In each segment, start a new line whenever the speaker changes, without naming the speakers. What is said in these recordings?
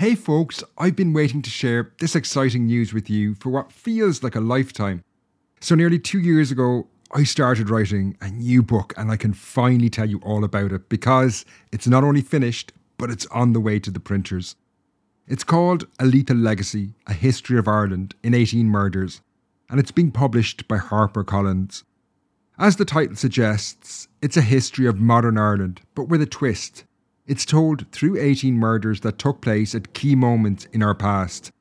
Hey folks, I've been waiting to share this exciting news with you for what feels like a lifetime. So, nearly two years ago, I started writing a new book, and I can finally tell you all about it because it's not only finished, but it's on the way to the printers. It's called A Lethal Legacy A History of Ireland in 18 Murders, and it's being published by HarperCollins. As the title suggests, it's a history of modern Ireland, but with a twist. It's told through 18 murders that took place at key moments in our past.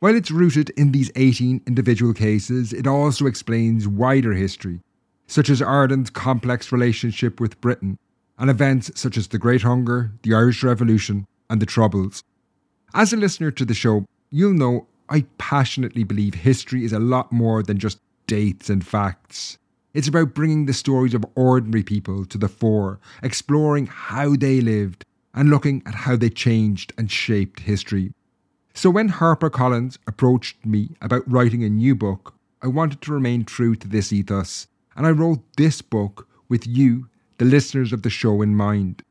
While it's rooted in these 18 individual cases, it also explains wider history, such as Ireland's complex relationship with Britain, and events such as the Great Hunger, the Irish Revolution, and the Troubles. As a listener to the show, you'll know I passionately believe history is a lot more than just dates and facts. It's about bringing the stories of ordinary people to the fore, exploring how they lived, and looking at how they changed and shaped history. So when HarperCollins approached me about writing a new book, I wanted to remain true to this ethos, and I wrote this book with you, the listeners of the show, in mind.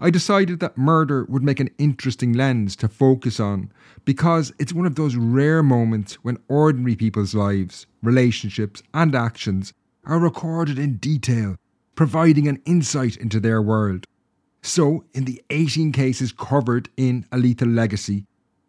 I decided that murder would make an interesting lens to focus on because it's one of those rare moments when ordinary people's lives, relationships, and actions are recorded in detail, providing an insight into their world. So, in the 18 cases covered in A Lethal Legacy,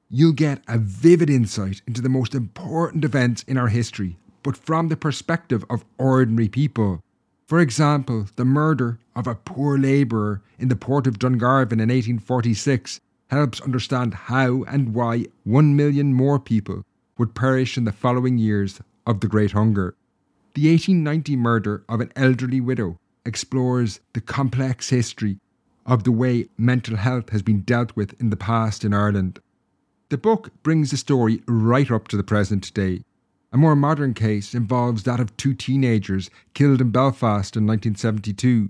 you'll get a vivid insight into the most important events in our history, but from the perspective of ordinary people. For example, the murder of a poor labourer in the port of Dungarvan in 1846 helps understand how and why one million more people would perish in the following years of the Great Hunger. The 1890 murder of an elderly widow explores the complex history of the way mental health has been dealt with in the past in Ireland. The book brings the story right up to the present day. A more modern case involves that of two teenagers killed in Belfast in 1972.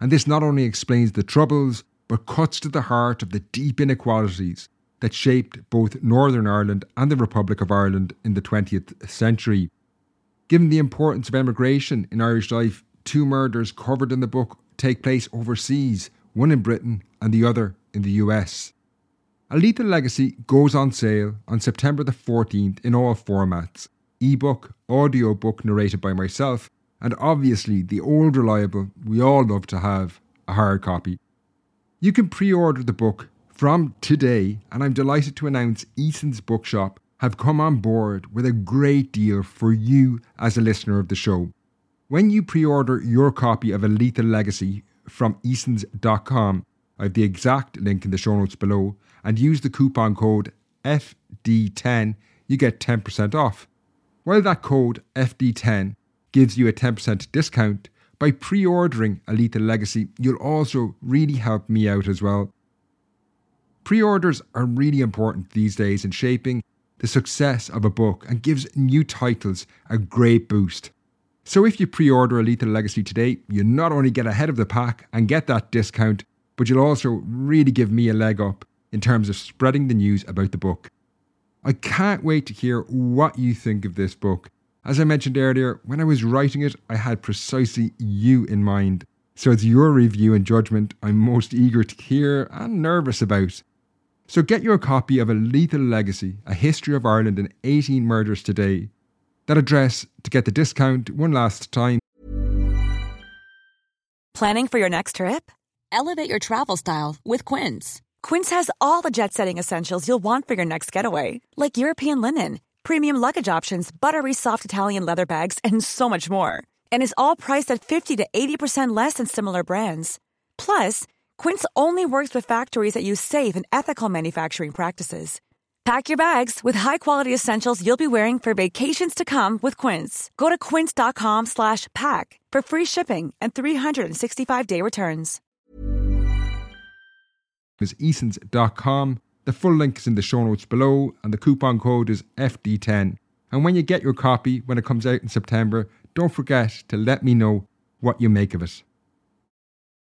And this not only explains the troubles, but cuts to the heart of the deep inequalities that shaped both Northern Ireland and the Republic of Ireland in the 20th century. Given the importance of emigration in Irish life, two murders covered in the book take place overseas, one in Britain and the other in the US. A Lethal Legacy goes on sale on September the 14th in all formats ebook, audiobook narrated by myself, and obviously the old reliable we all love to have a hard copy. You can pre order the book from today, and I'm delighted to announce Eason's Bookshop have come on board with a great deal for you as a listener of the show. When you pre order your copy of A Lethal Legacy from Easons.com, I have the exact link in the show notes below, and use the coupon code FD10, you get 10% off. While that code FD10 gives you a 10% discount, by pre ordering A Lethal Legacy, you'll also really help me out as well. Pre orders are really important these days in shaping the success of a book and gives new titles a great boost. So if you pre-order A Lethal Legacy today, you not only get ahead of the pack and get that discount, but you'll also really give me a leg up in terms of spreading the news about the book. I can't wait to hear what you think of this book. As I mentioned earlier, when I was writing it, I had precisely you in mind. So it's your review and judgment I'm most eager to hear and nervous about. So get your copy of A Lethal Legacy, A History of Ireland in 18 Murders today. That address to get the discount one last time.
Planning for your next trip? Elevate your travel style with Quince.
Quince has all the jet setting essentials you'll want for your next getaway, like European linen, premium luggage options, buttery soft Italian leather bags, and so much more. And is all priced at 50 to 80% less than similar brands. Plus, Quince only works with factories that use safe and ethical manufacturing practices. Pack your bags with high-quality essentials you'll be wearing for vacations to come with Quince. Go to quince.com/pack for free shipping and 365-day returns.
is easons.com. The full link is in the show notes below, and the coupon code is FD10. And when you get your copy, when it comes out in September, don't forget to let me know what you make of it.